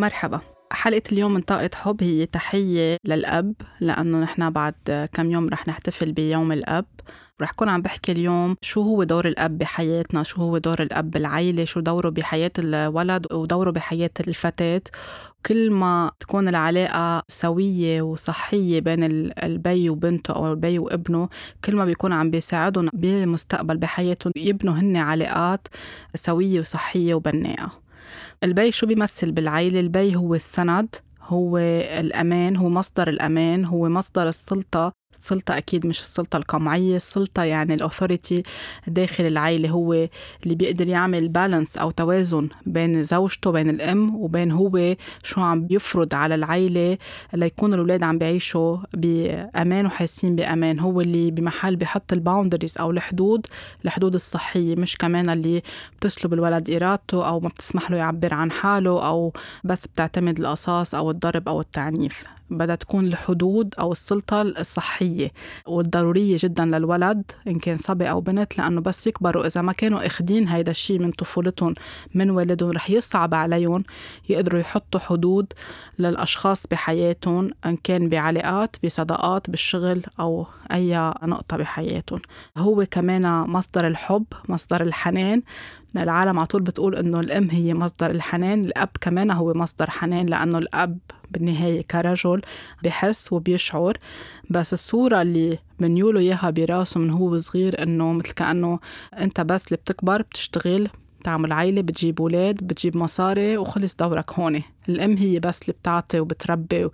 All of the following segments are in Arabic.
مرحبا. حلقة اليوم من طاقة حب هي تحية للأب لأنه نحن بعد كم يوم رح نحتفل بيوم الأب. رح كون عم بحكي اليوم شو هو دور الأب بحياتنا شو هو دور الأب بالعيلة شو دوره بحياة الولد ودوره بحياة الفتاة. كل ما تكون العلاقة سوية وصحية بين البي وبنته أو البي وابنه كل ما بيكون عم بيساعدهم بالمستقبل بحياتهم يبنوا هن علاقات سوية وصحية وبناءة. البي شو بيمثل بالعيلة؟ البي هو السند هو الأمان هو مصدر الأمان هو مصدر السلطة. السلطة أكيد مش السلطة القمعية السلطة يعني ال authority داخل العائلة هو اللي بيقدر يعمل balance أو توازن بين زوجته بين الأم وبين هو شو عم بيفرض على العائلة ليكون الأولاد عم بيعيشوا بأمان وحاسين بأمان. هو اللي بمحل بيحط ال boundaries أو الحدود الحدود الصحية مش كمان اللي بتسلب الولد إرادته أو ما بتسمح له يعبر عن حاله أو بس بتعتمد القصاص أو الضرب أو التعنيف. بدها تكون الحدود أو السلطة الصحية. والضرورية جدا للولد إن كان صبي أو بنت لأنه بس يكبروا. إذا ما كانوا أخدين هيدا الشيء من طفولتهم من والدهم رح يصعب عليهم يقدروا يحطوا حدود للأشخاص بحياتهم إن كان بعلاقات بصداقات بالشغل أو أي نقطة بحياتهم. هو كمان مصدر الحب مصدر الحنان. العالم على طول بتقول إنه الأم هي مصدر الحنان الأب كمان هو مصدر حنان لأنه الأب بالنهاية كرجل بحس وبيشعر بس الصورة اللي بنيوله إياها براسه من هو صغير إنه مثل كأنه أنت بس اللي بتكبر بتشتغل بتعمل عيلة بتجيب أولاد بتجيب مصاري وخلص دورك هون. الأم هي بس اللي بتعطي وبتربي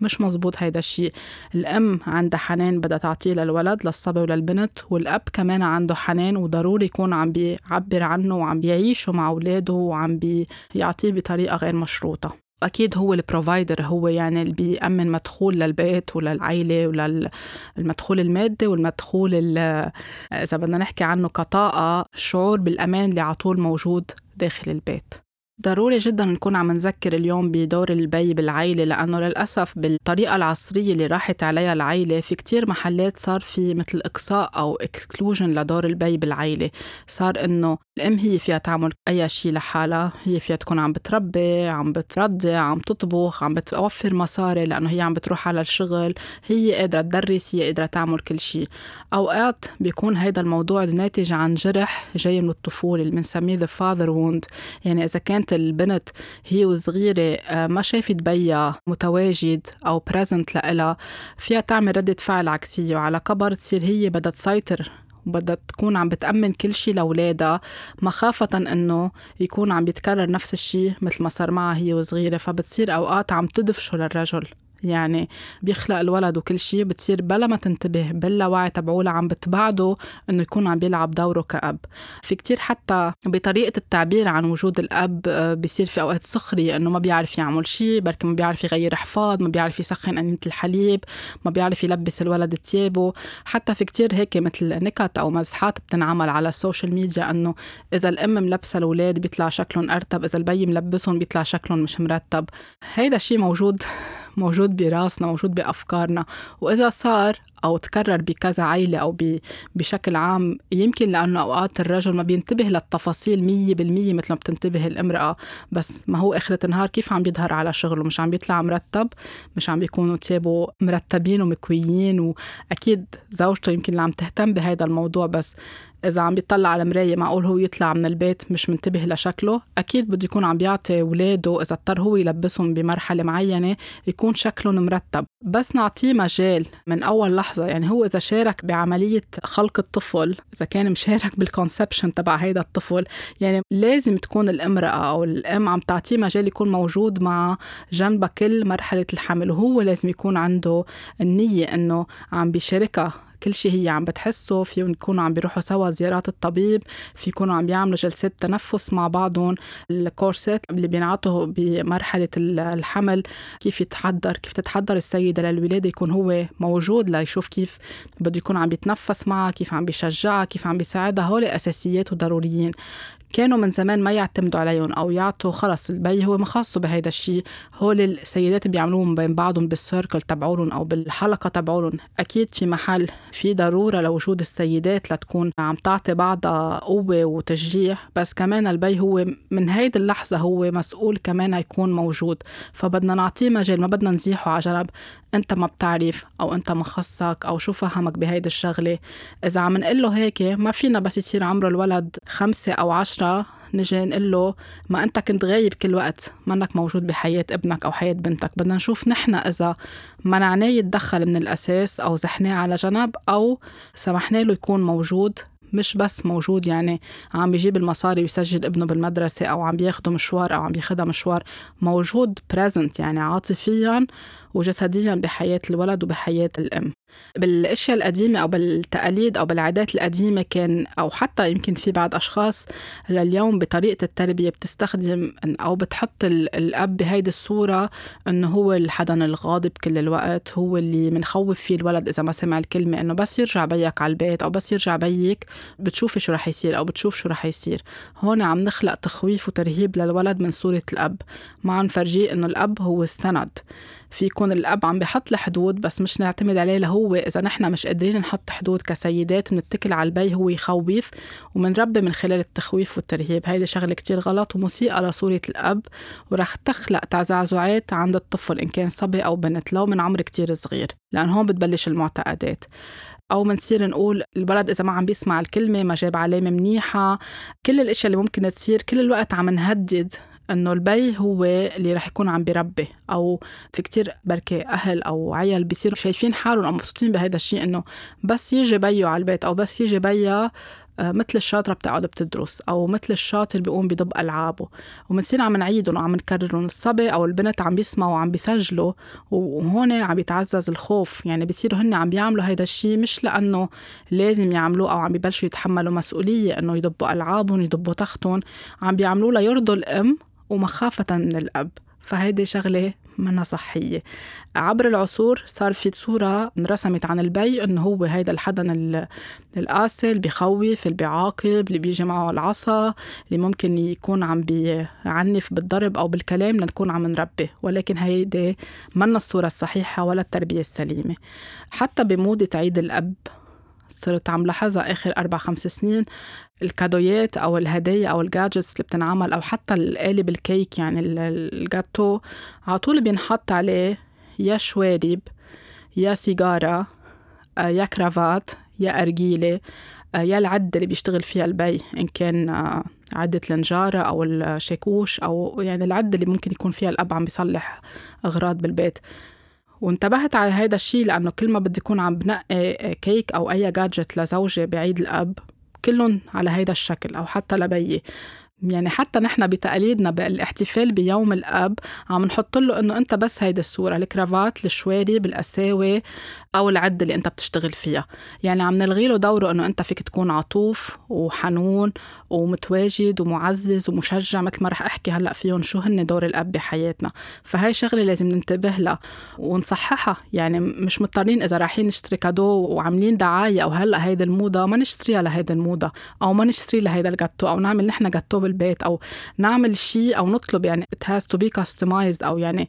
مش مزبوط هيدا الشيء. الأم عندها حنان بدها تعطيه للولد للصبي وللبنت والأب كمان عنده حنان وضروري يكون عم بيعبر عنه وعم بيعيشه مع أولاده وعم بيعطيه بطريقة غير مشروطة. أكيد هو البروفايدر هو يعني اللي بيأمن مدخول للبيت وللعائلة وللمدخول المادي والمدخول إذا بدنا نحكي عنه كطاقة الشعور بالأمان اللي على طول موجود داخل البيت. ضروري جدا نكون عم نذكر اليوم بدور البي بالعائلة لأنه للأسف بالطريقة العصرية اللي راحت عليها العائلة في كتير محلات صار في مثل إقصاء أو exclusion لدور البي بالعائلة صار إنه الأم هي فيها تعمل أي شيء لحالها هي فيها تكون عم بتربي عم بترضع عم تطبخ عم بتوفر مصاري لأنه هي عم بتروح على الشغل. هي قادرة تدرس هي قادرة تعمل كل شيء أوقات بيكون هيدا الموضوع ناتج عن جرح جاي من الطفولة اللي بنسميه the father wound يعني إذا كانت كانت البنت هي وصغيرة آه، ما شافت بيا متواجد أو بريزنت لإلها. فيها تعمل ردة فعل عكسية وعلى كبر تصير هي بدها تسيطر وبدها تكون عم بتأمن كل شيء لأولادها. مخافة إنه يكون عم بيتكرر نفس الشيء مثل ما صار معها هي وصغيرة فبتصير أوقات عم تدفشه للرجل. يعني بيخلق الولد وكل شيء بتصير بلا ما تنتبه باللاوعي تبعولها عم بتبعده إنه يكون عم بيلعب دوره كأب. في كتير حتى بطريقة التعبير عن وجود الأب آه، بيصير في أوقات سخرية إنه ما بيعرف يعمل شيء بركي ما بيعرف يغير حفاض ما بيعرف يسخن أنينة الحليب ما بيعرف يلبس الولد تيابه حتى في كتير هيك مثل نكت أو مزحات بتنعمل على ال social media إنه إذا الأم ملبسة الأولاد بيطلع شكلهم أرتب إذا البي ملبسهم بيطلع شكلهم مش مرتب. هيدا الشيء موجود. موجود براسنا موجود بأفكارنا. وإذا صار أو تكرر بكذا عيلة أو بشكل عام يمكن لأنه أوقات الرجل ما بينتبه للتفاصيل مية بالمية مثل ما بتنتبه الامرأة. بس ما هو آخرة النهار كيف عم بيظهر على شغله؟ مش عم بيطلع مرتب مش عم بيكونوا تيابه مرتبين ومكويين. وأكيد زوجته يمكن اللي عم تهتم بهذا الموضوع. بس إذا عم بيطلع على المراية معقول هو يطلع من البيت مش منتبه لشكله أكيد بده يكون عم بيعطي ولاده إذا اضطر هو يلبسهم بمرحلة معينة يكون شكلهم مرتب. بس نعطيه مجال من أول لحظة يعني هو إذا شارك بعملية خلق الطفل إذا كان مشارك بالكونسبشن تبع هيدا الطفل يعني لازم تكون الامرأة أو الأم عم تعطيه مجال يكون موجود مع جنبها كل مرحلة الحمل وهو لازم يكون عنده النية إنه عم بيشاركها كل شيء هي عم بتحسه فيهم يكونوا عم بيروحوا سوا زيارات الطبيب في يكونوا عم بيعملوا جلسات تنفس مع بعضهم. الكورسات اللي بينعطوا بمرحلة الحمل كيف يتحضر كيف تتحضر السيدة للولادة يكون هو موجود ليشوف كيف بده يكون عم بيتنفس معها كيف عم بيشجعها كيف عم بيساعدها. هول أساسيات وضروريين. كانوا من زمان ما يعتمدوا عليهم أو يعطوا خلص البي هو ما خصه بهيدا الشيء. هول السيدات بيعملوهم بين بعضهم بال circle تبعولن أو بالحلقة تبعولن. أكيد في محل في ضرورة لوجود السيدات لتكون عم تعطي بعضها قوة وتشجيع. بس كمان البي هو من هيدي اللحظة هو مسؤول كمان يكون موجود. فبدنا نعطيه مجال ما بدنا نزيحه على جنب. انت ما بتعرف أو انت مخصك أو شو فهمك بهيدي الشغلة. إذا عم نقول له هيك ما فينا بس يصير عمره الولد خمسة أو عشرة نجي نقول له ما أنت كنت غايب كل وقت منك موجود بحياة ابنك أو حياة بنتك. بدنا نشوف نحن إذا منعناه يتدخل من الأساس أو زحناه على جنب أو سمحنا له يكون موجود. مش بس موجود يعني عم بيجيب المصاري ويسجل ابنه بالمدرسة أو عم بياخده مشوار أو عم بياخدها مشوار. موجود present يعني عاطفيا وجسديا بحياة الولد وبحياة الأم. بالأشياء القديمة أو بالتقاليد أو بالعادات القديمة كان أو حتى يمكن في بعض أشخاص لليوم بطريقة التربية بتستخدم أو بتحط الأب بهيدي الصورة إنه هو الحضن الغاضب كل الوقت هو اللي منخوف فيه الولد إذا ما سمع الكلمة إنه بس يرجع بيك على البيت أو بس يرجع بيك بتشوفي شو رح يصير أو بتشوف شو رح يصير. هون عم نخلق تخويف وترهيب للولد من صورة الأب. ما عم نفرجيه إنه الأب هو السند. في يكون الأب عم بحط الحدود بس مش نعتمد عليه لهو إذا نحن مش قادرين نحط حدود كسيدات بنتكل على البي هو يخوف ومنربي من خلال التخويف والترهيب. هيدي شغلة كتير غلط ومسيئة لصورة الأب ورح تخلق تزعزعات عند الطفل إن كان صبي أو بنت لو من عمر كتير صغير لأن هون بتبلش المعتقدات. أو منصير نقول الولد إذا ما عم بيسمع الكلمة ما جاب علامة منيحة. كل الإشياء اللي ممكن تصير كل الوقت عم نهدد إنه البي هو اللي رح يكون عم بيربي أو في كتير بركي أهل أو عيال بيصيروا شايفين حالهم أو مبسوطين بهذا الشيء إنه بس يجي بيو على البيت أو بس يجي بيا آه، مثل الشاطرة بتقعد بتدرس أو مثل الشاطر بيقوم بضب ألعابه. ومنصير عم نعيدهم وعم نكررهم الصبي أو البنت عم بيسمعوا وعم بيسجلوا وهون عم يتعزز الخوف. يعني بيصيروا هن عم بيعملوا هيدا الشيء مش لأنه لازم يعملوه أو عم ببلشوا يتحملوا مسؤولية إنه يضبوا ألعابهم يضبوا تختهم عم بيعملوه ليرضوا الأم ومخافة من الأب. فهيدي شغلة منا صحية. عبر العصور صار في صورة انرسمت عن البي إنه هو هيدا الحضن القاسي اللي بيخوف اللي بيعاقب اللي بيجي معه العصا اللي ممكن يكون عم بيعنف بالضرب أو بالكلام لنكون عم نربي. ولكن هيدي منا الصورة الصحيحة ولا التربية السليمة. حتى بموضة عيد الأب صرت عم لاحظها آخر أربع خمس سنين الكادويات أو الهدايا أو ال gadgets اللي بتنعمل أو حتى القالب الكيك يعني الجاتو على طول بينحط عليه يا شوارب يا سيجارة آه، يا كرافات يا أرجيلة آه، يا العدة اللي بيشتغل فيها البي إن كان آه، عدة النجارة أو الشاكوش أو يعني العدة اللي ممكن يكون فيها الأب عم بيصلح أغراض بالبيت. وانتبهت على هذا الشيء لأنه كل ما بدي أكون عم بنقي كيك أو أي جادجت لزوجي بعيد الأب كلهم على هيدا الشكل أو حتى لبيي. يعني حتى نحن بتقاليدنا بالاحتفال بيوم الأب عم نحط له إنه أنت بس هيدي الصورة الكرافات الشوارب الاساوي أو العده اللي أنت بتشتغل فيها. يعني عم نلغي له دوره إنه أنت فيك تكون عطوف وحنون ومتواجد ومعزز ومشجع مثل ما رح أحكي هلأ فيهم شو هن دور الأب بحياتنا. فهي شغلة لازم ننتبه لها ونصححها. يعني مش مضطرين إذا رايحين نشتري cadeau وعاملين دعاية أو هلأ هيدي الموضة ما نشتريها لهيدي الموضة أو ما نشتري لهيدا الجاتو أو نعمل نحن جاتو بالبيت أو نعمل شيء أو نطلب يعني it has to be customized أو يعني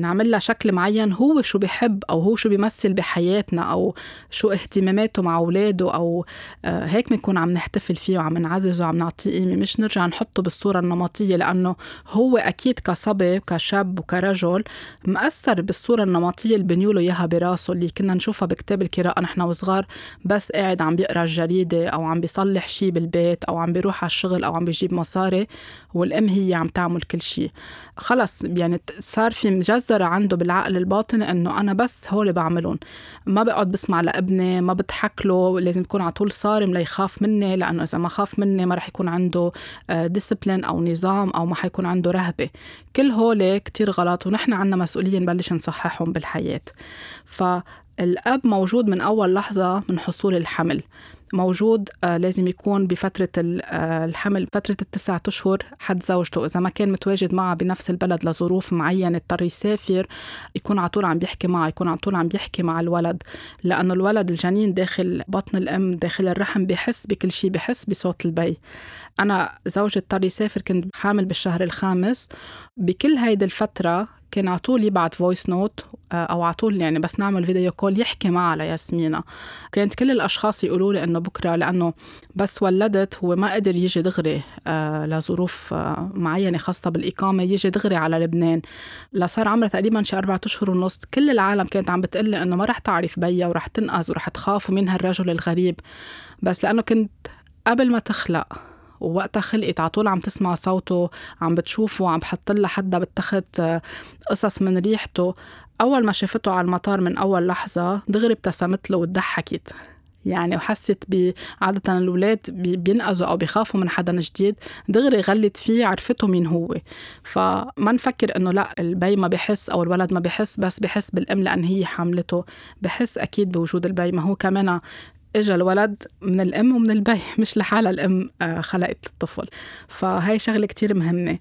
نعمل لها شكل معين هو شو بحب أو هو شو بيمثل بحياتنا أو شو اهتماماته مع أولاده أو آه، هيك بنكون عم نحتفل فيه وعم نعززه وعم نعطيه قيمة. مش نرجع نحطه بالصورة النمطية لأنه هو أكيد كصبي كشاب وكرجل مأثر بالصورة النمطية اللي بنيوله إياها براسه اللي كنا نشوفها بكتاب القراءة نحن وصغار بس قاعد عم بيقرأ الجريدة أو عم بيصلح شيء بالبيت أو عم بيروح على الشغل أو عم بيجيب مصاري والأم هي عم تعمل كل شيء خلص يعني صار في مجزرة عنده بالعقل الباطني إنه أنا بس هول بعملهم. ما بقعد بسمع لابني ما بضحك له لازم يكون على طول صارم ليخاف مني لأنه إذا ما خاف مني ما رح يكون عنده discipline آه، أو نظام أو ما حيكون عنده رهبة. كل هول كتير غلط ونحن عنا مسؤولية نبلش نصححهم بالحياة. فالأب موجود من أول لحظة من حصول الحمل. موجود آه، لازم يكون بفترة آه، الحمل فترة التسعة أشهر حد زوجته. إذا ما كان متواجد معها بنفس البلد لظروف معينة اضطر يسافر يكون على طول عم بيحكي معها يكون على طول عم بيحكي مع الولد. لأنه الولد الجنين داخل بطن الأم داخل الرحم بحس بكل شيء بحس بصوت البي. أنا زوجي اضطر يسافر كنت حامل بالشهر الخامس. بكل هيدي الفترة كان على طول يبعت voice note أو على طول يعني بس نعمل video call يحكي معها لياسمينة كانت كل الأشخاص يقولوا لي إنه بكرة لأنه بس ولدت هو ما قدر يجي دغري آه لظروف آه معينة خاصة بالإقامة يجي دغري على لبنان. لصار عمرها تقريبا شي أربعة أشهر ونص. كل العالم كانت عم بتقول لي إنه ما رح تعرف بيا ورح تنقز ورح تخاف من هالرجل الغريب. بس لأنه كنت قبل ما تخلق ووقتها خلقت على طول عم تسمع صوته عم بتشوفه عم بحط لها حدا بالتخت آه، قصص من ريحته. أول ما شافته على المطار من أول لحظة دغري ابتسمت له وضحكت يعني وحست ب عادة الأولاد بينقذوا أو بيخافوا من حدا جديد دغري غلت فيه عرفته مين هو. فما نفكر إنه لأ البي ما بحس أو الولد ما بحس بس بحس بالأم لأن هي حملته بحس أكيد بوجود البي ما هو كمان اجى الولد من الأم ومن البي مش لحالها الأم آه، خلقت الطفل. فهي شغلة كتير مهمة.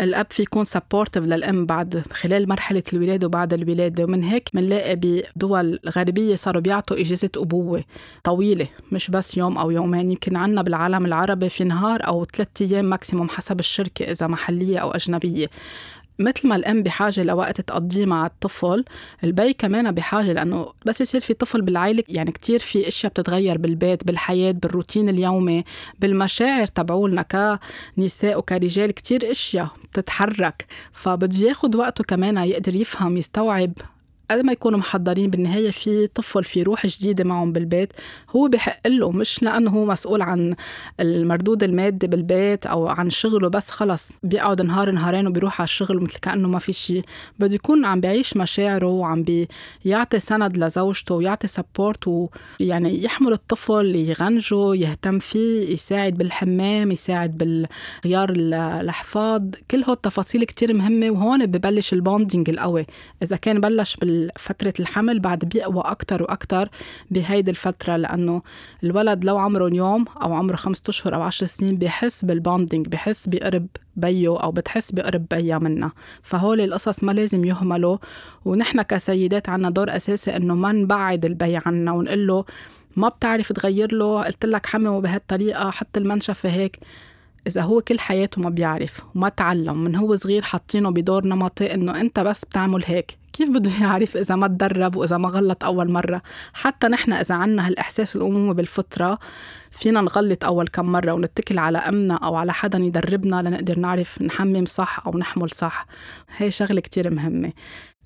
الأب في يكون supportive للأم بعد خلال مرحلة الولادة وبعد الولادة. ومن هيك بنلاقي بدول غربية صاروا بيعطوا إجازة أبوة طويلة. مش بس يوم أو يومين يمكن عنا بالعالم العربي في نهار أو ثلاثة أيام maximum حسب الشركة إذا محلية أو أجنبية. مثل ما الأم بحاجة لوقت تقضيه مع الطفل البي كمان بحاجة لأنه بس يصير في طفل بالعائله يعني كتير في أشياء بتتغير بالبيت بالحياة بالروتين اليومي بالمشاعر تبعولنا كنساء وكرجال كتير أشياء بتتحرك فبده ياخد وقته كمان يقدر يفهم يستوعب قد ما يكونوا محضرين بالنهاية في طفل في روح جديدة معهم بالبيت هو بحق له مش لأنه هو مسؤول عن المردود المادي بالبيت أو عن شغله بس خلص بيقعد نهار نهارين وبيروح على الشغل مثل كأنه ما في شيء. بده يكون عم بيعيش مشاعره وعم بيعطي سند لزوجته ويعطي support ويعني يحمل الطفل يغنجه يهتم فيه يساعد بالحمام يساعد بالغيار الحفاض كل هول التفاصيل كتير مهمة وهون ببلش ال bonding القوي. إذا كان بلش بفترة الحمل بعد بيقوى أكتر وأكتر بهيدي الفترة لأنه الولد لو عمره يوم أو عمره خمسة أشهر أو عشر سنين بحس بال bonding بحس بقرب بيو أو بتحس بقرب بيا منا فهول القصص ما لازم يهملوا. ونحن كسيدات عنا دور أساسي إنه ما نبعد البي عنا ونقول له ما بتعرف تغير له. قلت لك حممه بهالطريقة حط المنشفة هيك. إذا هو كل حياته ما بيعرف وما تعلم. من هو صغير حاطينه بدور نمطي إنه أنت بس بتعمل هيك. كيف بده يعرف إذا ما تدرب وإذا ما غلط أول مرة؟ حتى نحن إذا عنا هالإحساس الأمومة بالفطرة فينا نغلط أول كم مرة ونتكل على أمنا أو على حدا يدربنا لنقدر نعرف نحمم صح أو نحمل صح. هي شغلة كتير مهمة.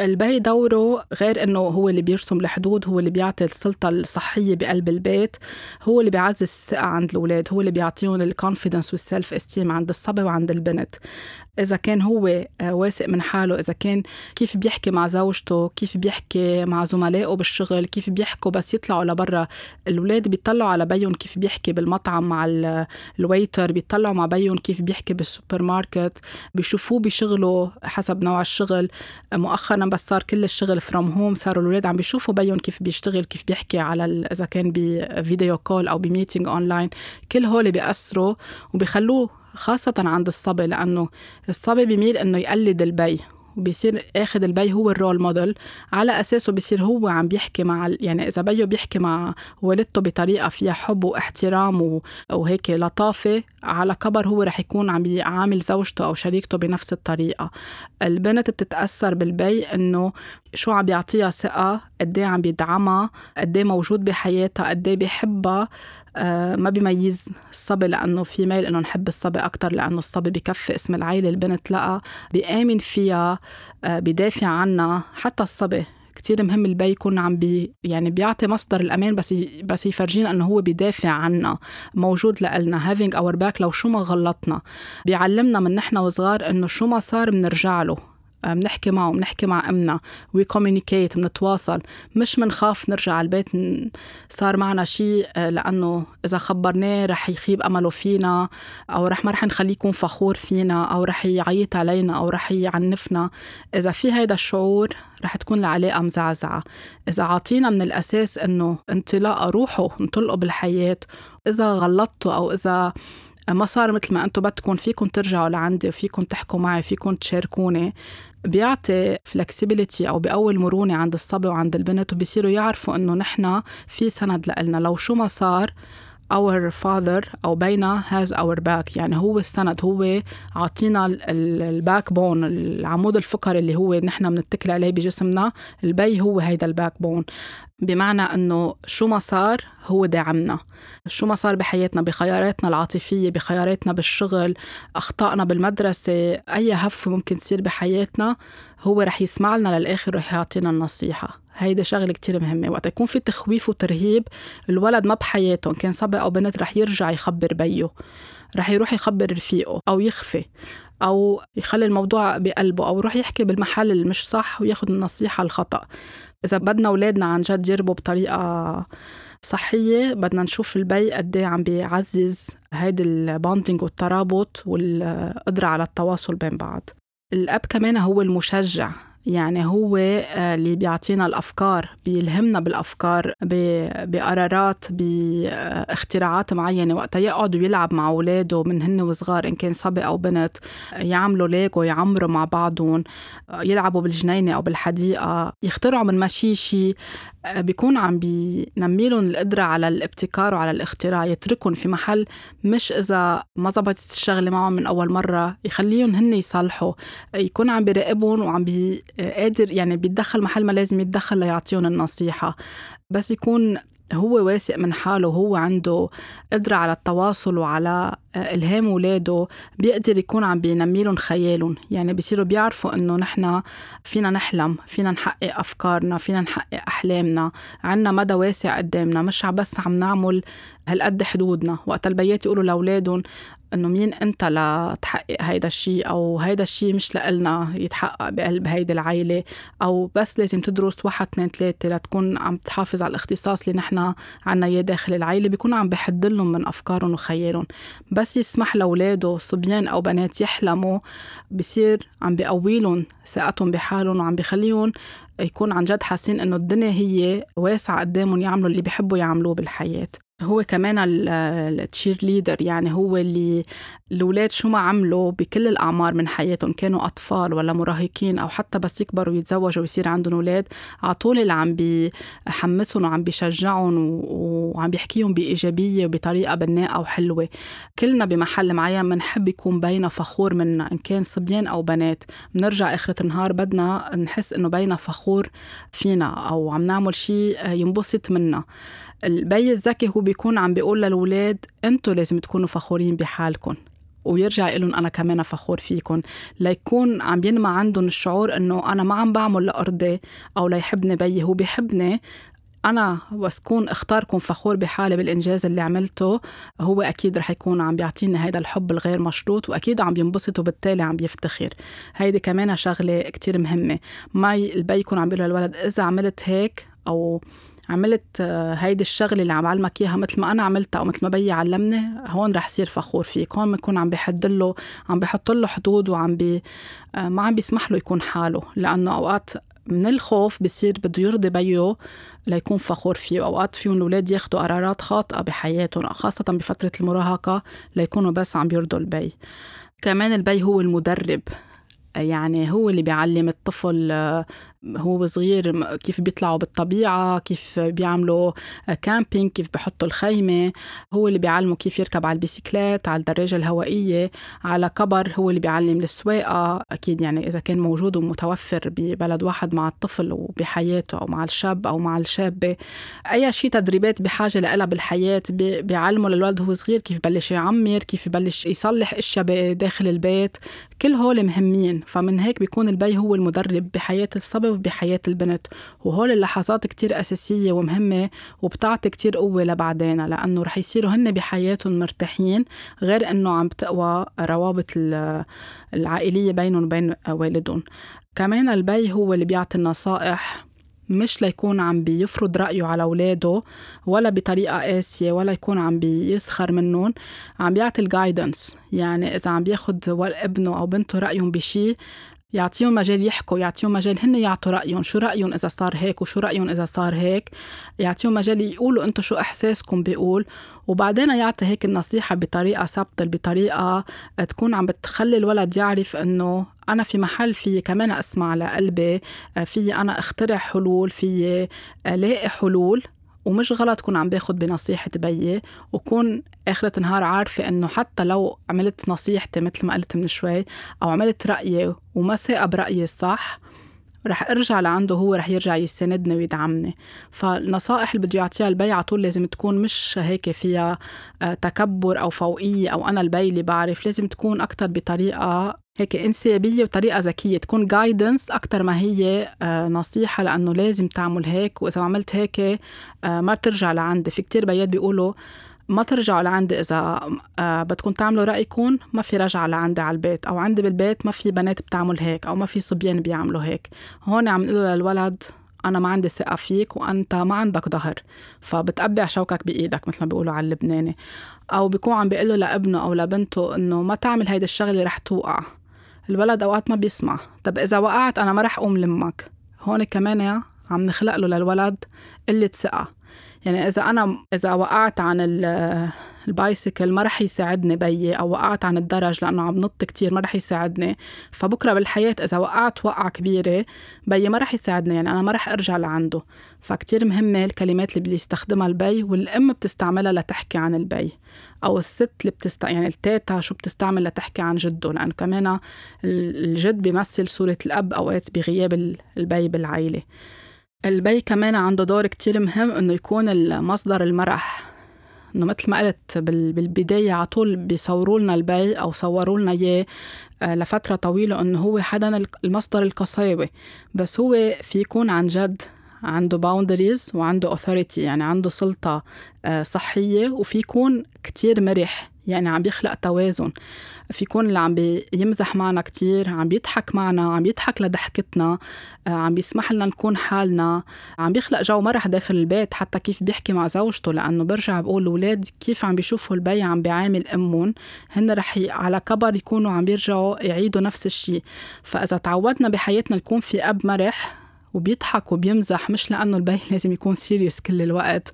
البي دوره غير إنه هو اللي بيرسم الحدود هو اللي بيعطي السلطة الصحية بقلب البيت هو اللي بيعزز الثقة عند الأولاد هو اللي بيعطيهم ال confidence وال self esteem عند الصبي وعند البنت. إذا كان هو آه، واثق من حاله إذا كان كيف بيحكي مع زوجته كيف بيحكي مع زملائه بالشغل كيف بيحكوا بس يطلعوا لبرا الأولاد بيطلعوا على بيهم كيف بيحكي. بالمطعم مع ال waiter بيطلعوا مع بيهم كيف بيحكي بالسوبر ماركت بيشوفوه بشغله حسب نوع الشغل. مؤخرا بس صار كل الشغل from home صاروا الاولاد عم بيشوفوا بيهم كيف بيشتغل كيف بيحكي على إذا كان ب video call أو ب meeting online كل هول بيأثروا وبيخلوه خاصة عند الصبي لأنه الصبي بيميل إنه يقلد البي وبيصير اخذ البي هو ال role model على أساسه بيصير هو عم بيحكي مع يعني إذا بيو بيحكي مع والدته بطريقة فيها حب واحترام وهيك لطافة على كبر هو رح يكون عم بيعامل زوجته أو شريكته بنفس الطريقة. البنت بتتأثر بالبي إنه شو عم بيعطيها ثقة قد إيه عم بيدعمها قد إيه موجود بحياتها قد إيه بيحبها. ما بيميز الصبي لأنه في ميل إنه نحب الصبي أكثر لأنه الصبي بكفي اسم العيلة البنت لقى بيآمن فيها آه، بيدافع عنها. حتى الصبي كتير مهم البي يكون عم بي يعني بيعطي مصدر الأمان بس بس يفرجينا إنه هو بيدافع عنا موجود لنا having our back لو شو ما غلطنا. بيعلمنا من نحن وصغار إنه شو ما صار بنرجع له. بنحكي معه بنحكي مع أمنا. we communicate بنتواصل مش منخاف نرجع على البيت صار معنا شيء لأنه إذا خبرناه رح يخيب أمله فينا أو رح ما رح نخليه يكون فخور فينا أو رح يعيط علينا أو رح يعنفنا. إذا في هيدا الشعور رح تكون العلاقة مزعزعة. إذا عاطينا من الأساس إنه انطلاقة روحوا انطلقوا بالحياة إذا غلطتوا أو إذا ما صار مثل ما أنتم بدكم فيكم ترجعوا لعندي وفيكم تحكوا معي فيكم تشاركوني. بيعطي فلكسبيليتي أو بأول مرونه عند الصبي وعند البنت وبيصيروا يعرفوا إنه نحن في سند لنا لو شو ما صار our father أو بينا has our back. يعني هو السند هو عاطينا ال backbone العمود الفقري اللي هو نحن بنتكل عليه بجسمنا. البي هو هيدا ال backbone بمعنى إنه شو ما صار هو داعمنا شو ما صار بحياتنا بخياراتنا العاطفية بخياراتنا بالشغل أخطائنا بالمدرسة أي هفه ممكن تصير بحياتنا هو رح يسمع لنا للآخر ورح يعطينا النصيحة. هيدا شغلة كتير مهمة. وقت يكون في تخويف وترهيب الولد ما بحياته كان صبي أو بنت رح يرجع يخبر بيه رح يروح يخبر رفيقه أو يخفي أو يخلي الموضوع بقلبه أو يروح يحكي بالمحل اللي مش صح وياخذ النصيحة الخطأ. إذا بدنا أولادنا عن جد يربوا بطريقة صحية بدنا نشوف البي قد إيه عم بيعزز هيدي ال bonding والترابط والقدرة على التواصل بين بعض. الأب كمان هو المشجع. يعني هو آه، اللي بيعطينا الأفكار بيلهمنا بالأفكار بقرارات باختراعات معينة. وقتها يقعد ويلعب مع أولاده من هن وصغار إن كان صبي أو بنت يعملوا ليجو يعمروا مع بعضهم يلعبوا بالجنينة أو بالحديقة يخترعوا من مشيشي آه، بيكون عم بينمي لهم القدرة على الابتكار وعلى الاختراع يتركهم في محل مش إذا ما زبطت الشغلة معهم من أول مرة. يخليهم هن يصلحوا يكون عم بيراقبهم وعم بي قادر يعني بيتدخل محل ما لازم يتدخل ليعطيهم النصيحة. بس يكون هو واثق من حاله وهو عنده قدرة على التواصل وعلى آه، إلهام ولاده بيقدر يكون عم بينمي لهم خيالهم. يعني بيصيروا بيعرفوا إنه نحن فينا نحلم فينا نحقق أفكارنا فينا نحقق أحلامنا. عنا مدى واسع قدامنا مش بس عم نعمل هالقد حدودنا. وقت البيات يقولوا لأولادهم إنه مين أنت لتحقق هيدا الشيء أو هيدا الشيء مش لنا يتحقق بقلب هيدي العائله أو بس لازم تدرس واحد اثنين ثلاثة لتكون عم تحافظ على الاختصاص اللي نحن عنا إياه داخل العائله بيكون عم بحد من أفكارهم وخيالهم. بس يسمح لأولاده صبيان أو بنات يحلموا بصير عم بيقوي لهم ثقتهم بحالهم وعم بخليهم يكون عن جد حاسين إنه الدنيا هي واسعة قدامهم يعملوا اللي بيحبوا يعملوه بالحياة. هو كمان التشير ليدر يعني هو اللي الأولاد شو ما عملوا بكل الأعمار من حياتهم كانوا أطفال ولا مراهقين أو حتى بس يكبروا ويتزوجوا ويصير عندهم أولاد على طول اللي عم بيحمسهم وعم بيشجعهم وعم بيحكيهم بإيجابية وبطريقة بناءة وحلوه كلنا بمحل معين بنحب يكون بينا فخور منا إن كان صبيان أو بنات. بنرجع آخرة النهار بدنا نحس إنه بينا فخور فينا أو عم نعمل شيء ينبسط منا. البي الذكي هو بيكون عم بيقول للولاد أنتوا لازم تكونوا فخورين بحالكم ويرجع يقول أنا كمان فخور فيكم ليكون عم ينمى عندهم الشعور إنه أنا ما عم بعمل لأرضي أو ليحبني بيي هو بيحبني أنا بس كون اختاركم فخور بحالي بالإنجاز اللي عملته. هو أكيد رح يكون عم بيعطيني هذا الحب الغير مشروط وأكيد عم بينبسط وبالتالي عم بيفتخر. هيدي كمان شغلة كتير مهمة. ما البي يكون عم بيقول للولد إذا عملت هيك أو عملت آه، هيدي الشغلة اللي عم بعلمك إياها مثل ما أنا عملتها أو مثل ما بيي علمني هون رح يصير فخور فيك. هون بكون عم بحد له عم بحط له حدود وعم بي آه، ما عم بيسمح له يكون حاله. لأنه أوقات من الخوف بصير بده يرضي بيه ليكون فخور فيه. أوقات فيهم الأولاد ياخذوا قرارات خاطئة بحياتهم خاصة بفترة المراهقة ليكونوا بس عم بيرضوا البي. كمان البي هو المدرب يعني هو اللي بيعلم الطفل هو صغير كيف بيطلعوا بالطبيعة كيف بيعملوا camping كيف بحطوا الخيمة. هو اللي بيعلمه كيف يركب على البيسيكلات على الدراجة الهوائية على كبر هو اللي بيعلم السواقة. أكيد يعني إذا كان موجود ومتوفر ببلد واحد مع الطفل وبحياته أو مع الشاب أو مع الشابة. أي شيء تدريبات بحاجة لها بالحياة بيعلموا للولد هو صغير كيف بلش يعمر كيف يبلش يصلح أشياء داخل البيت. كل هول مهمين. فمن هيك بيكون البي هو المدرب بحياة الصبي بحياة البنت وهول اللحظات كتير أساسية ومهمة وبتعطي كتير قوة لبعدين لأنه رح يصيروا هن بحياتهم مرتاحين غير أنه عم تقوى روابط العائلية بينهم وبين والدهم كمان البي هو اللي بيعطي النصائح مش ليكون عم بيفرض رأيه على أولاده ولا بطريقة قاسية ولا يكون عم بيسخر منهم عم بيعطي ال guidance يعني إذا عم بياخد ابنه أو بنته رأيهم بشي يعطيهم مجال يحكوا يعطيهم مجال هن يعطوا رأيهم شو رأيهم إذا صار هيك وشو رأيهم إذا صار هيك. يعطيهم مجال يقولوا أنتم شو إحساسكم بيقول. وبعدين يعطي هيك النصيحة بطريقة ثابتة بطريقة تكون عم بتخلي الولد يعرف أنه أنا في محل في كمان أسمع لقلبي في أنا أخترع حلول في لاقي حلول. ومش غلط كون عم باخد بنصيحة بيي وكون آخرة النهار عارفة إنه حتى لو عملت نصيحتي مثل ما قلت من شوي أو عملت رأيي وما ثاقة برأيي الصح رح ارجع لعنده هو رح يرجع يساندني ويدعمني. فالنصائح اللي بده يعطيها البي على طول لازم تكون مش هيك فيها آه، تكبر أو فوقية أو أنا البي اللي بعرف لازم تكون أكثر بطريقة هيك إنسيابية وطريقة ذكية تكون guidance أكثر ما هي آه، نصيحة لأنه لازم تعمل هيك وإذا عملت هيك آه، ما ترجع لعندي. في كتير بيات بيقولوا ما ترجعوا لعندي إذا آه، بدكم تعملوا رأيكم ما في رجعة لعندي على البيت أو عندي بالبيت ما في بنات بتعمل هيك أو ما في صبيان بيعملوا هيك. هون عم نقول للولد أنا ما عندي ثقة فيك وأنت ما عندك ظهر. فبتقبع شوكك بإيدك مثل ما بيقولوا على اللبناني. أو بيكون عم بيقول له لابنه أو لبنته إنه ما تعمل هيدي الشغلة رح توقع. الولد أوقات ما بيسمع. طب إذا وقعت أنا ما رح أقوم لمك. هون كمان عم نخلق له للولد قلة ثقة. يعني إذا أنا إذا وقعت عن البايسكل ما رح يساعدني بيي أو وقعت عن الدرج لأنه عم نط كتير ما رح يساعدني. فبكرة بالحياة إذا وقعت وقعة كبيرة بيي ما رح يساعدني يعني أنا ما رح أرجع لعنده. فكتير مهمة الكلمات اللي بيستخدمها البي والأم بتستعملها لتحكي عن البي أو الست اللي بتست يعني التيتا شو بتستعمل لتحكي عن جده. لأنه كمان الجد بيمثل صورة الأب أوقات بغياب البي بالعائله البي كمان عنده دور كتير مهم إنه يكون المصدر المرح. إنه مثل ما قلت بالبداية على طول بيصوروا لنا البي أو صوروا لنا إياه آه، لفترة طويلة إنه هو حدا المصدر القساوي بس هو في يكون عن جد عنده boundaries وعنده authority يعني عنده سلطة آه، صحية وفي يكون كتير مرح. يعني عم بيخلق توازن. في يكون اللي عم بيمزح معنا كتير عم بيضحك معنا عم بيضحك لضحكتنا آه، عم بيسمح لنا نكون حالنا. عم بيخلق جو مرح داخل البيت حتى كيف بيحكي مع زوجته لأنه برجع بقول الأولاد كيف عم بيشوفوا البي عم بيعامل أمهم؟ هن رح ي... على كبر يكونوا عم بيرجعوا يعيدوا نفس الشيء فإذا تعودنا بحياتنا يكون في أب مرح وبيضحك وبيمزح مش لأنه البي لازم يكون serious كل الوقت.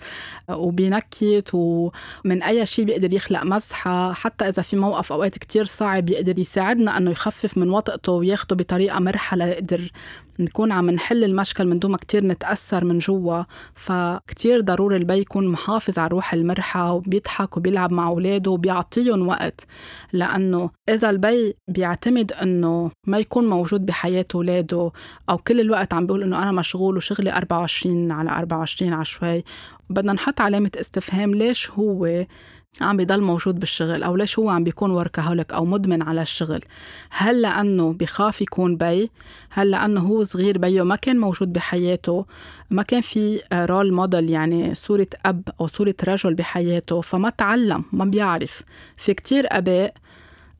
وبينكت ومن أي شيء بيقدر يخلق مزحة. حتى إذا في موقف أوقات كتير صعب بيقدر يساعدنا إنه يخفف من وطئته وياخده بطريقة مرحه ليقدر نكون عم نحل المشكل من دون ما كتير نتأثر من جوا فكتير ضروري البي يكون محافظ على الروح المرحة وبيضحك وبيلعب مع أولاده وبيعطيهم وقت. لأنه إذا البي بيعتمد إنه ما يكون موجود بحياة أولاده أو كل الوقت عم بيقول إنه أنا مشغول وشغلي 24 على 24 على شوي بدنا نحط علامة استفهام ليش هو عم بيضل موجود بالشغل أو ليش هو عم بيكون workaholic أو مدمن على الشغل؟ هل لأنه بخاف يكون بي؟ هل لأنه هو صغير بيو؟ ما كان موجود بحياته؟ ما كان في role model يعني صورة أب أو صورة رجل بحياته؟ فما تعلم ما بيعرف. في كتير أباء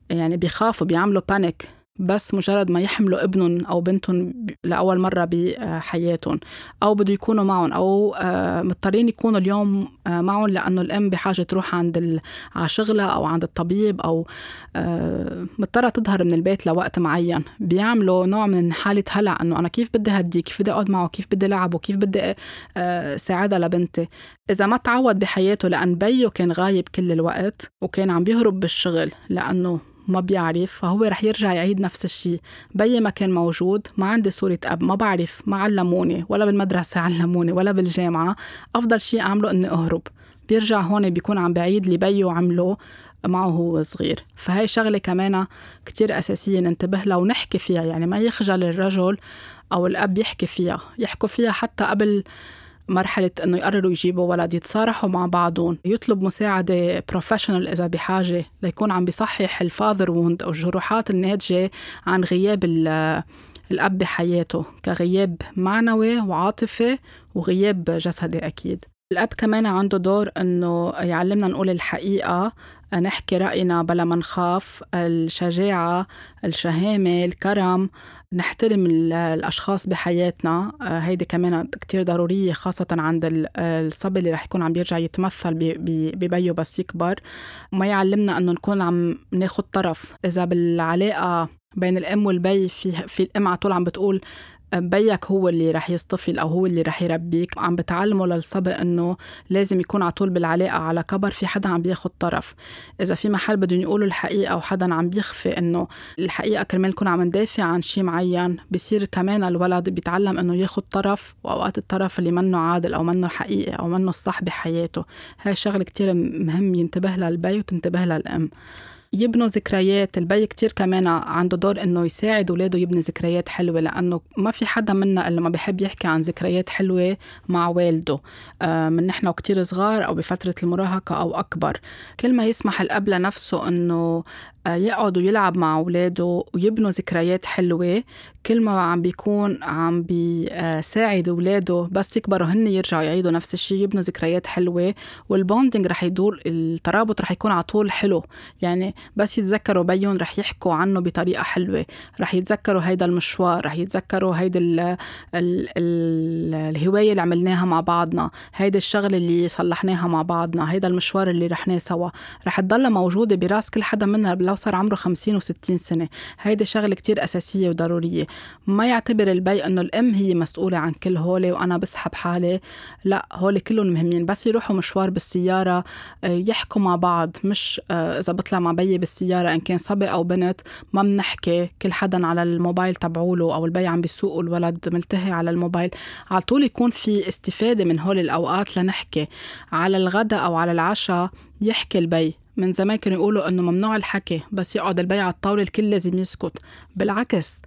يعني بيخافوا بيعملوا بانيك بس مجرد ما يحملوا ابنهم أو بنتهم لأول مرة بحياتهم أو بده يكونوا معهم أو آه، مضطرين يكونوا اليوم آه، معهم لأنه الأم بحاجة تروح عند. على شغلها أو عند الطبيب أو آه، مضطرة تظهر من البيت لوقت معين. بيعملوا نوع من حالة هلع إنه أنا كيف بدي هديه كيف بدي أقعد معه؟ كيف بدي لعبه كيف بدي ساعدها لبنتي؟ إذا ما تعود بحياته لأن بيو كان غايب كل الوقت وكان عم بيهرب بالشغل لأنه ما بيعرف فهو رح يرجع يعيد نفس الشيء بي ما كان موجود ما عندي صورة أب ما بعرف ما علموني ولا بالمدرسة علموني ولا بالجامعة. أفضل شيء أعمله إني أهرب. بيرجع هون بيكون عم بعيد اللي بيو عمله معه هو صغير. فهي شغلة كمان كتير أساسية ننتبه لها ونحكي فيها يعني ما يخجل الرجل أو الأب يحكي فيها. يحكوا فيها حتى قبل مرحلة إنه يقرروا يجيبوا ولد يتصارحوا مع بعضهم. يطلب مساعدة professional إذا بحاجة ليكون عم بيصحح ال father wound أو الجروحات الناتجة عن غياب الأب بحياته كغياب معنوي وعاطفي وغياب جسدي أكيد. الأب كمان عنده دور إنه يعلمنا نقول الحقيقة نحكي رأينا بلا ما نخاف الشجاعة الشهامة الكرم. نحترم الأشخاص بحياتنا. آه، هيدي كمان كتير ضرورية خاصة عند الصبي اللي رح يكون عم بيرجع يتمثل ببيه بس يكبر. ما يعلمنا أنه نكون عم ناخد طرف. إذا بالعلاقة بين الأم والبي في في الأم على طول عم بتقول بيك هو اللي رح يصطفل أو هو اللي رح يربيك. عم بتعلمه للصبي إنه لازم يكون على طول بالعلاقة على كبر في حدا عم بياخد طرف. إذا في محل بدهم يقولوا الحقيقة وحدا عم بيخفي إنه الحقيقة كرمال نكون عم ندافع عن شيء معين بصير كمان الولد بيتعلم إنه ياخد طرف وأوقات الطرف اللي منه عادل أو منه حقيقي أو منه الصح بحياته. هاي شغلة كتير مهم ينتبه لها البي وتنتبه لها الأم. يبنوا ذكريات البي كتير كمان عنده دور إنه يساعد اولاده يبني ذكريات حلوة لأنه ما في حدا منا إلا ما بحب يحكي عن ذكريات حلوة مع والده آه، من نحن وكتير صغار أو بفترة المراهقة أو أكبر. كل ما يسمح الأب لنفسه إنه يقعد ويلعب مع أولاده ويبنوا ذكريات حلوة. كل ما عم بيكون عم بيساعد أولاده بس يكبروا هن يرجعوا يعيدوا نفس الشيء يبنوا ذكريات حلوة. والبوندنج رح يدور الترابط رح يكون على طول حلو. يعني بس يتذكروا بيهم رح يحكوا عنه بطريقة حلوة. رح يتذكروا هيدا المشوار رح يتذكروا هيدا ال ال ال الهواية اللي عملناها مع بعضنا هيدا الشغلة اللي صلحناها مع بعضنا هيدا المشوار اللي رحناه سوا. رح تضلها موجودة براس كل حدا منا صار عمره 50 و60 سنة. هيدي شغلة كتير أساسية وضرورية. ما يعتبر البي أنه الأم هي مسؤولة عن كل هولي وأنا بسحب حالي. لا هولي كلهم مهمين بس يروحوا مشوار بالسيارة آه، يحكوا مع بعض. مش آه، إذا بطلع مع بيي بالسيارة إن كان صبي أو بنت ما بنحكي. كل حدا على الموبايل تبعوله أو البي عم بيسوق والولد ملتهي على الموبايل. على طول يكون في استفادة من هول الأوقات لنحكي. على الغداء أو على العشاء يحكي البي. من زمان كانوا يقولوا إنه ممنوع الحكي بس يقعد البي على الطاولة الكل لازم يسكت. بالعكس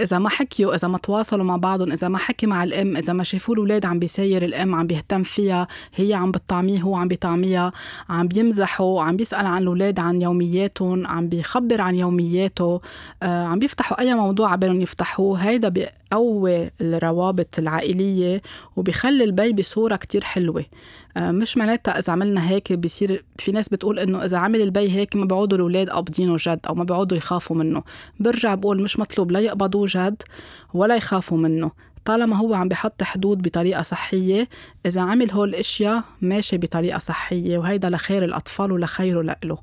إذا ما حكيوا إذا ما تواصلوا مع بعضهم إذا ما حكي مع الأم إذا ما شافوا الأولاد عم بيساير الأم عم بيهتم فيها هي عم بتطعميه هو عم بيطعميها عم بيمزحوا عم بيسأل عن الأولاد عن يومياتهم عم بيخبر عن يومياته آه عم بيفتحوا أي موضوع عبالهم يفتحوه. هيدا بيقوي الروابط العائلية وبيخلي البي بصورة كتير حلوة. مش معناتها إذا عملنا هيك بصير في ناس بتقول إنه إذا عمل البي هيك ما بيعودوا الأولاد قابضينه جد أو ما بيعودوا يخافوا منه. برجع بقول مش مطلوب لا يقبضوا جد ولا يخافوا منه. طالما هو عم بحط حدود بطريقة صحية إذا عمل هول الأشياء ماشي بطريقة صحية وهيدا لخير الأطفال ولخيره لإله.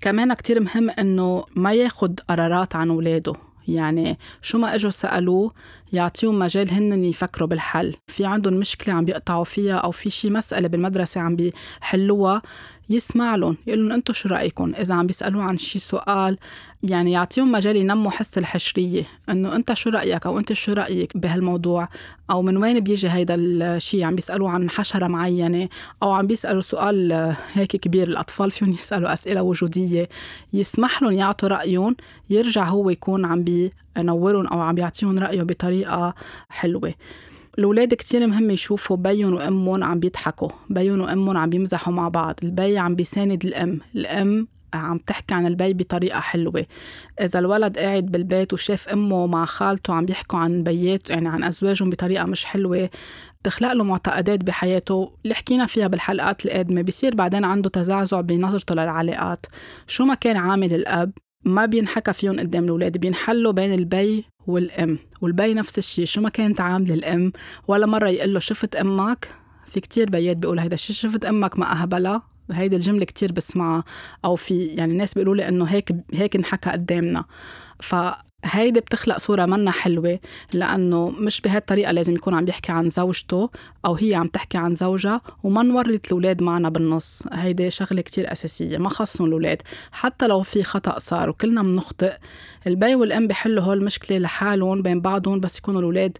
كمان كتير مهم إنه ما ياخد قرارات عن ولاده يعني شو ما إجوا سألوه يعطيهم مجال هن يفكروا بالحل. في عندهم مشكلة عم بيقطعوا فيها أو في شي مسألة بالمدرسة عم بيحلوها يسمع لهم يقول لهم أنتم شو رأيكم؟ إذا عم بيسألوه عن شي سؤال يعني يعطيهم مجال ينموا حس الحشرية إنه انت شو رأيك أو انت شو رأيك بهالموضوع؟ أو من وين بيجي هيدا الشيء عم بيسالوا عن حشرة معينة أو عم بيسألوا سؤال هيك كبير الأطفال فيهم يسألوا أسئلة وجودية يسمح لهم يعطوا رأيهم يرجع هو يكون عم بينورهم أو عم بيعطيهم رأيه بطريقة حلوة. الأولاد كتير مهم يشوفوا بيهم وأمهم عم بيضحكوا بيهم وأمهم عم بيمزحوا مع بعض البي عم بيساند الأم الأم عم تحكي عن البي بطريقة حلوة. إذا الولد قاعد بالبيت وشاف أمه مع خالته عم بيحكوا عن بيات يعني عن أزواجهم بطريقة مش حلوة تخلق له معتقدات بحياته اللي حكينا فيها بالحلقات القادمة بيصير بعدين عنده تزعزع بنظرته للعلاقات. شو ما كان عامل الأب ما بينحكى فيهم قدام الأولاد بينحلوا بين البي والأم. والبي نفس الشيء شو ما كانت عاملة الأم ولا مرة يقول له شفت أمك؟ في كتير بيات بيقول هيدا الشيء شفت أمك ما أهبلها؟ هيدي الجملة كتير بسمعها أو في يعني الناس بيقولوا لي إنه هيك هيك انحكى قدامنا. ف هيدي بتخلق صورة منا حلوة لأنه مش بهالطريقة لازم يكون عم يحكي عن زوجته أو هي عم تحكي عن زوجها وما نورط الأولاد معنا بالنص. هيدي شغلة كتير أساسية ما خصهم الأولاد. حتى لو في خطأ صار وكلنا بنخطئ البي والأم بحلوا هول المشكلة لحالهم بين بعضهم بس يكونوا الأولاد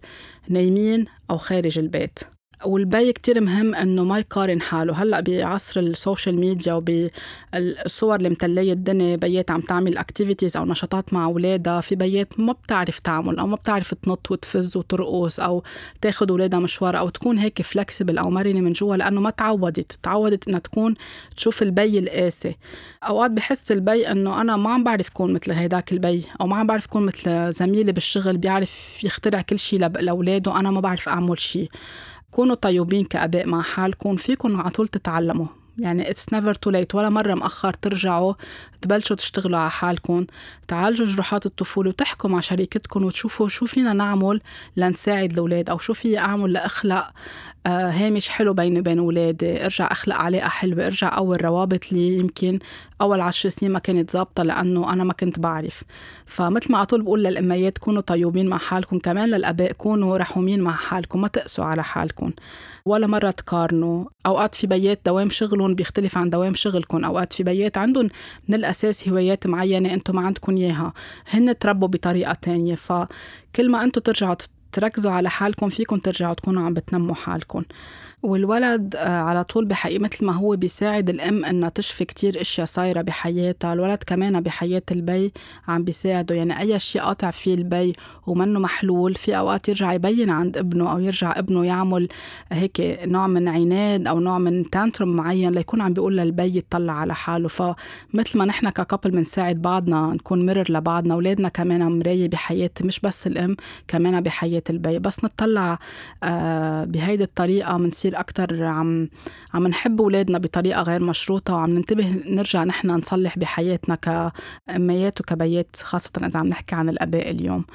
نايمين أو خارج البيت. والبي كتير مهم إنه ما يقارن حاله. هلأ بعصر ال social media وبالصور اللي متلية الدنيا بيات عم تعمل activities أو نشاطات مع أولادها في بيات ما بتعرف تعمل أو ما بتعرف تنط وتفز وترقص أو تاخذ أولادها مشوار أو تكون هيك flexible أو مرنة من جوا لأنه ما تعودت. تعودت إنها تكون تشوف البي القاسي. أوقات بحس البي إنه أنا ما عم بعرف كون مثل هيداك البي أو ما عم بعرف كون مثل زميلي بالشغل بيعرف يخترع كل شيء لأولاده أنا ما بعرف أعمل شيء كونوا طيبين كأباء مع حالكم فيكم على طول تتعلموا. يعني it's never too late ولا مرة مأخر ترجعوا تبلشوا تشتغلوا على حالكم تعالجوا جروحات الطفولة وتحكوا مع شريكتكم وتشوفوا شو فينا نعمل لنساعد الأولاد أو شو في أعمل لأخلق آه هامش حلو بيني وبين أولادي. ارجع أخلق علاقه حلوة ارجع أول روابط اللي يمكن أول عشر سنين ما كانت ظابطة لأنه أنا ما كنت بعرف. فمثل ما على طول بقول للأميات كونوا طيوبين مع حالكم كمان للآباء كونوا رحومين مع حالكم ما تقسوا على حالكم. ولا مرة تقارنوا. أوقات في بيات دوام شغلهم بيختلف عن دوام شغلكم أوقات في بيات عندهم من الأساس هوايات معينة أنتم ما عندكم إياها. هن تربوا بطريقة تانية. فكل ما أنتم ترجعوا تركزوا على حالكم فيكم ترجعوا تكونوا عم بتنموا حالكم. والولد آه، على طول بحقيقة مثل ما هو بيساعد الأم إنها تشفي كتير أشياء صايرة بحياتها. الولد كمان بحياة البي عم بيساعده. يعني أي شيء قاطع فيه البي ومنه محلول في أوقات يرجع يبين عند ابنه أو يرجع ابنه يعمل هيك نوع من عناد أو نوع من tantrum معين ليكون عم بيقول للبي يطلع على حاله. فمثل ما نحن ك couple بنساعد بعضنا نكون mirror لبعضنا. أولادنا كمان مراية بحياة مش بس الأم كمان بحياة البي بس نطلع آه، بهيدي الطريقة بنصير أكتر عم عم نحب أولادنا بطريقة غير مشروطة وعم ننتبه نرجع نحن نصلح بحياتنا كأميات وكبيات خاصة إذا عم نحكي عن الآباء اليوم.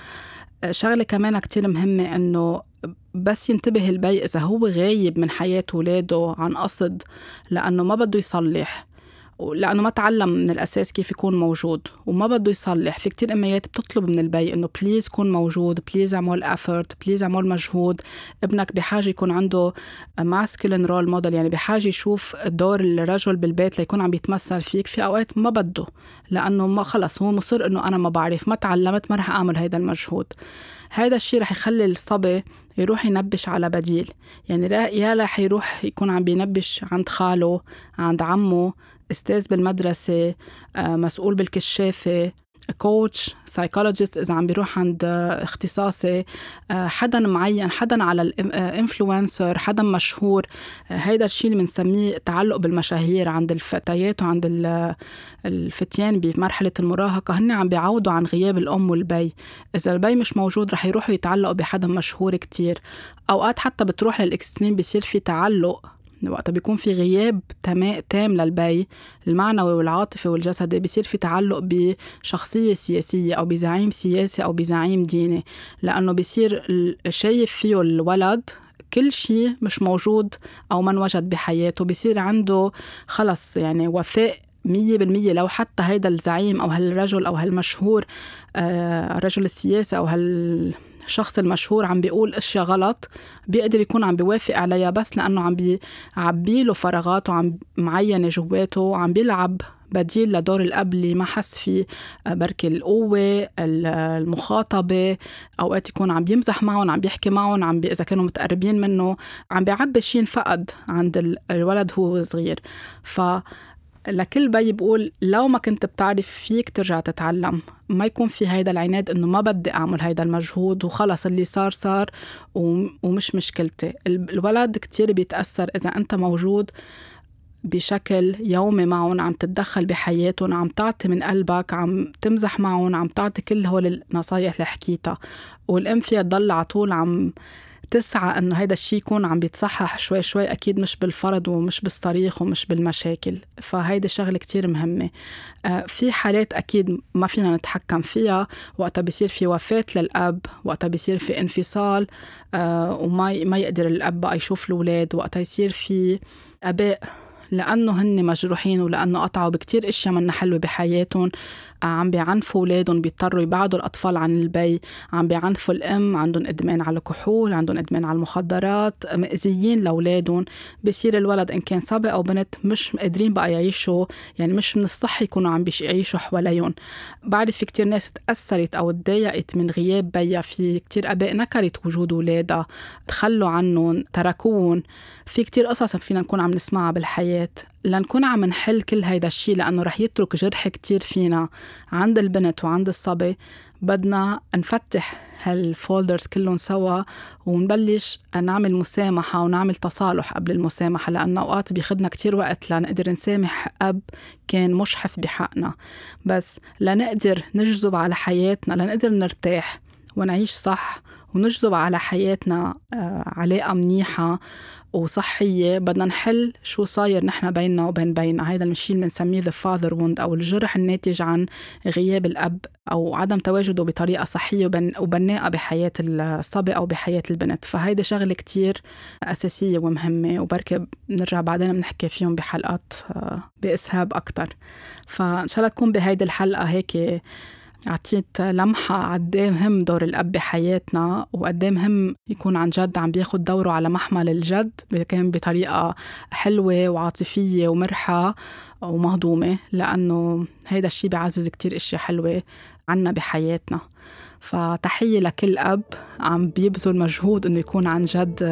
شغلة كمان كتير مهمة إنه بس ينتبه البي إذا هو غايب من حياة ولاده عن قصد لأنه ما بده يصلح. لأنه ما تعلم من الأساس كيف يكون موجود وما بده يصلح. في كتير أميات بتطلب من البي إنه please كون موجود please اعمل effort please اعمل مجهود. ابنك بحاجة يكون عنده masculine role model يعني بحاجة يشوف دور الرجل بالبيت ليكون عم يتمثل فيك. في أوقات ما بده لأنه ما خلص هو مصر إنه أنا ما بعرف ما تعلمت ما رح أعمل هيدا المجهود. هذا الشيء رح يخلي الصبي يروح ينبش على بديل. يعني يا رح يروح يكون عم بينبش عند خاله عند عمه أستاذ بالمدرسة آه، مسؤول بالكشافة coach psychologist إذا عم بيروح عند اختصاصي آه، حدا معين حدا على ال influencer حدا مشهور. آه، هيدا الشيء اللي بنسميه تعلق بالمشاهير عند الفتيات وعند الفتيان بمرحلة المراهقة. هن عم بيعوضوا عن غياب الأم والبي. إذا البي مش موجود رح يروحوا يتعلقوا بحدا مشهور كتير. أوقات حتى بتروح لل extreme بصير في تعلق. وقتها بيكون في غياب تام للبي. المعنوي والعاطفي والجسدي بيصير في تعلق بشخصية سياسية أو بزعيم سياسي أو بزعيم ديني. لأنه بيصير شايف فيه الولد كل شيء مش موجود أو ما انوجد بحياته. بيصير عنده خلص يعني وفاء مية بالمية. لو حتى هيدا الزعيم أو هالرجل أو هالمشهور آه رجل السياسة أو هال الشخص المشهور عم بيقول أشياء غلط بيقدر يكون عم بيوافق عليها بس لأنه عم بيعبي له فراغات وعم معينة جواته وعم بيلعب بديل لدور الأب اللي ما حس فيه آه، بركي القوة المخاطبة أوقات يكون عم بيمزح معهم عم بيحكي معهم عم بي إذا كانوا متقربين منه عم بيعبي شيء انفقد عند الولد هو صغير. ف لكل بي بقول لو ما كنت بتعرف فيك ترجع تتعلم. ما يكون في هيدا العناد إنه ما بدي أعمل هيدا المجهود وخلص اللي صار صار ومش مشكلتي. الولد كتير بيتأثر إذا أنت موجود بشكل يومي معهم عم تتدخل بحياتهم عم تعطي من قلبك عم تمزح معهم عم تعطي كل هول النصايح اللي حكيتها. والام فيها تضل على طول عم تسعى إنه هيدا الشيء يكون عم بيتصحح شوي شوي أكيد مش بالفرض ومش بالصريخ ومش بالمشاكل. فهيدي شغلة كتير مهمة. آه، في حالات أكيد ما فينا نتحكم فيها. وقتها بيصير في وفاة للأب وقتها بيصير في انفصال آه، وما ما يقدر الأب بقى يشوف الأولاد. وقتها يصير في أباء لأنه هن مجروحين ولأنه قطعوا بكتير أشياء منا حلوة بحياتهم. عم بيعنفوا أولادهم بيضطروا يبعدوا الأطفال عن البي. عم بيعنفوا الأم عندهم إدمان على الكحول عندهم إدمان على المخدرات مأذيين لأولادهم. بصير الولد إن كان صبي أو بنت مش قادرين بقى يعيشوا يعني مش من الصح يكونوا عم يعيشوا حواليهم. بعرف في كتير ناس تأثرت أو تضايقت من غياب بيا. في كتير آباء نكرت وجود اولادها تخلوا عنهم تركوهم. في كتير قصص فينا نكون عم نسمعها بالحياة. لنكون عم نحل كل هيدا الشيء لأنه رح يترك جرح كتير فينا. عند البنت وعند الصبي بدنا نفتح هالفولدرز كلهم سوا ونبلش نعمل مسامحة ونعمل تصالح قبل المسامحة لأنه أوقات بيخدنا كتير وقت لنقدر نسامح أب كان مشحف بحقنا. بس لنقدر نجذب على حياتنا لنقدر نرتاح ونعيش صح ونجذب على حياتنا آه، علاقة منيحة. وصحية بدنا نحل شو صاير نحن بيننا وبين بيننا. هيدا الشيء اللي بنسميه the father wound أو الجرح الناتج عن غياب الأب أو عدم تواجده بطريقة صحية وبناءة بحياة الصبي أو بحياة البنت. فهيدي شغلة كتير أساسية ومهمة وبركي بنرجع بعدين بنحكي فيهم بحلقات آه، بإسهاب أكتر. فإن شاء الله تكون بهيدي الحلقة هيك أعطيت لمحة قد مهم دور الأب بحياتنا وقد مهم يكون عن جد عم بياخد دوره على محمل الجد كان بطريقة حلوة وعاطفية ومرحة ومهضومة لأنه هيدا الشي بيعزز كتير أشياء حلوة عنا بحياتنا. فتحية لكل أب عم بيبذل مجهود إنه يكون عن جد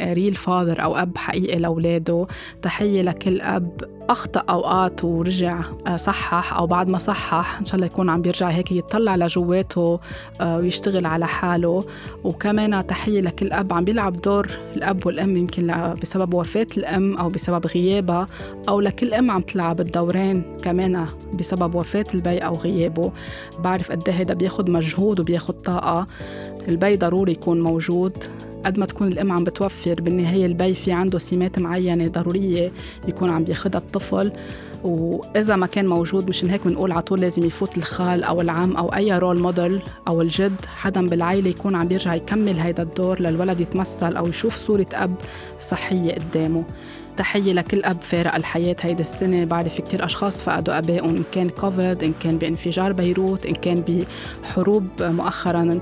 real father أو أب حقيقي لأولاده. تحية لكل أب أخطأ أوقات ورجع آه، صحح أو بعد ما صحح إن شاء الله يكون عم بيرجع هيك يطلع لجواته آه، ويشتغل على حاله. وكمان تحية لكل أب عم بيلعب دور الأب والأم يمكن بسبب وفاة الأم أو بسبب غيابها أو لكل أم عم تلعب الدورين كمان بسبب وفاة البي أو غيابه. بعرف قد إيه هذا بياخد مجهود وبياخد طاقة. البي ضروري يكون موجود. قد ما تكون الأم عم بتوفر بالنهاية البي في عنده سمات معينة ضرورية يكون عم بياخذها الطفل. وإذا ما كان موجود مشان هيك بنقول على طول لازم يفوت الخال أو العم أو أي role model أو الجد حدا بالعائله يكون عم بيرجع يكمل هيدا الدور للولد يتمثل أو يشوف صورة أب صحية قدامه. تحية لكل أب فارق الحياة هيدي السنة. بعرف كتير أشخاص فقدوا أبائهم إن كان كوفيد إن كان بانفجار بيروت إن كان بحروب مؤخرا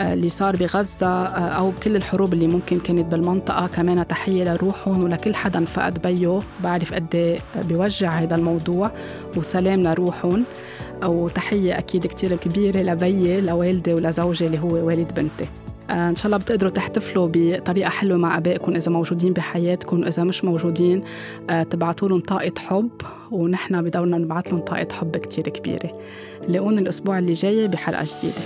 آه، اللي صار بغزة آه، أو كل الحروب اللي ممكن كانت بالمنطقة. كمان تحية لروحهم ولكل حدا فقد بيه بعرف قد إيه بيوجع هذا الموضوع. وسلام لروحهم. وتحية أكيد كتير كبيرة لبيي لوالدي ولزوجي اللي هو والد بنتي. إن شاء الله بتقدروا تحتفلوا بطريقة حلوة مع آبائكم إذا موجودين بحياتكم إذا مش موجودين تبعتوا لهم طاقة حب ونحن بدورنا نبعث لهم طاقة حب كتير كبيرة. لاقونا الأسبوع اللي جاي بحلقة جديدة.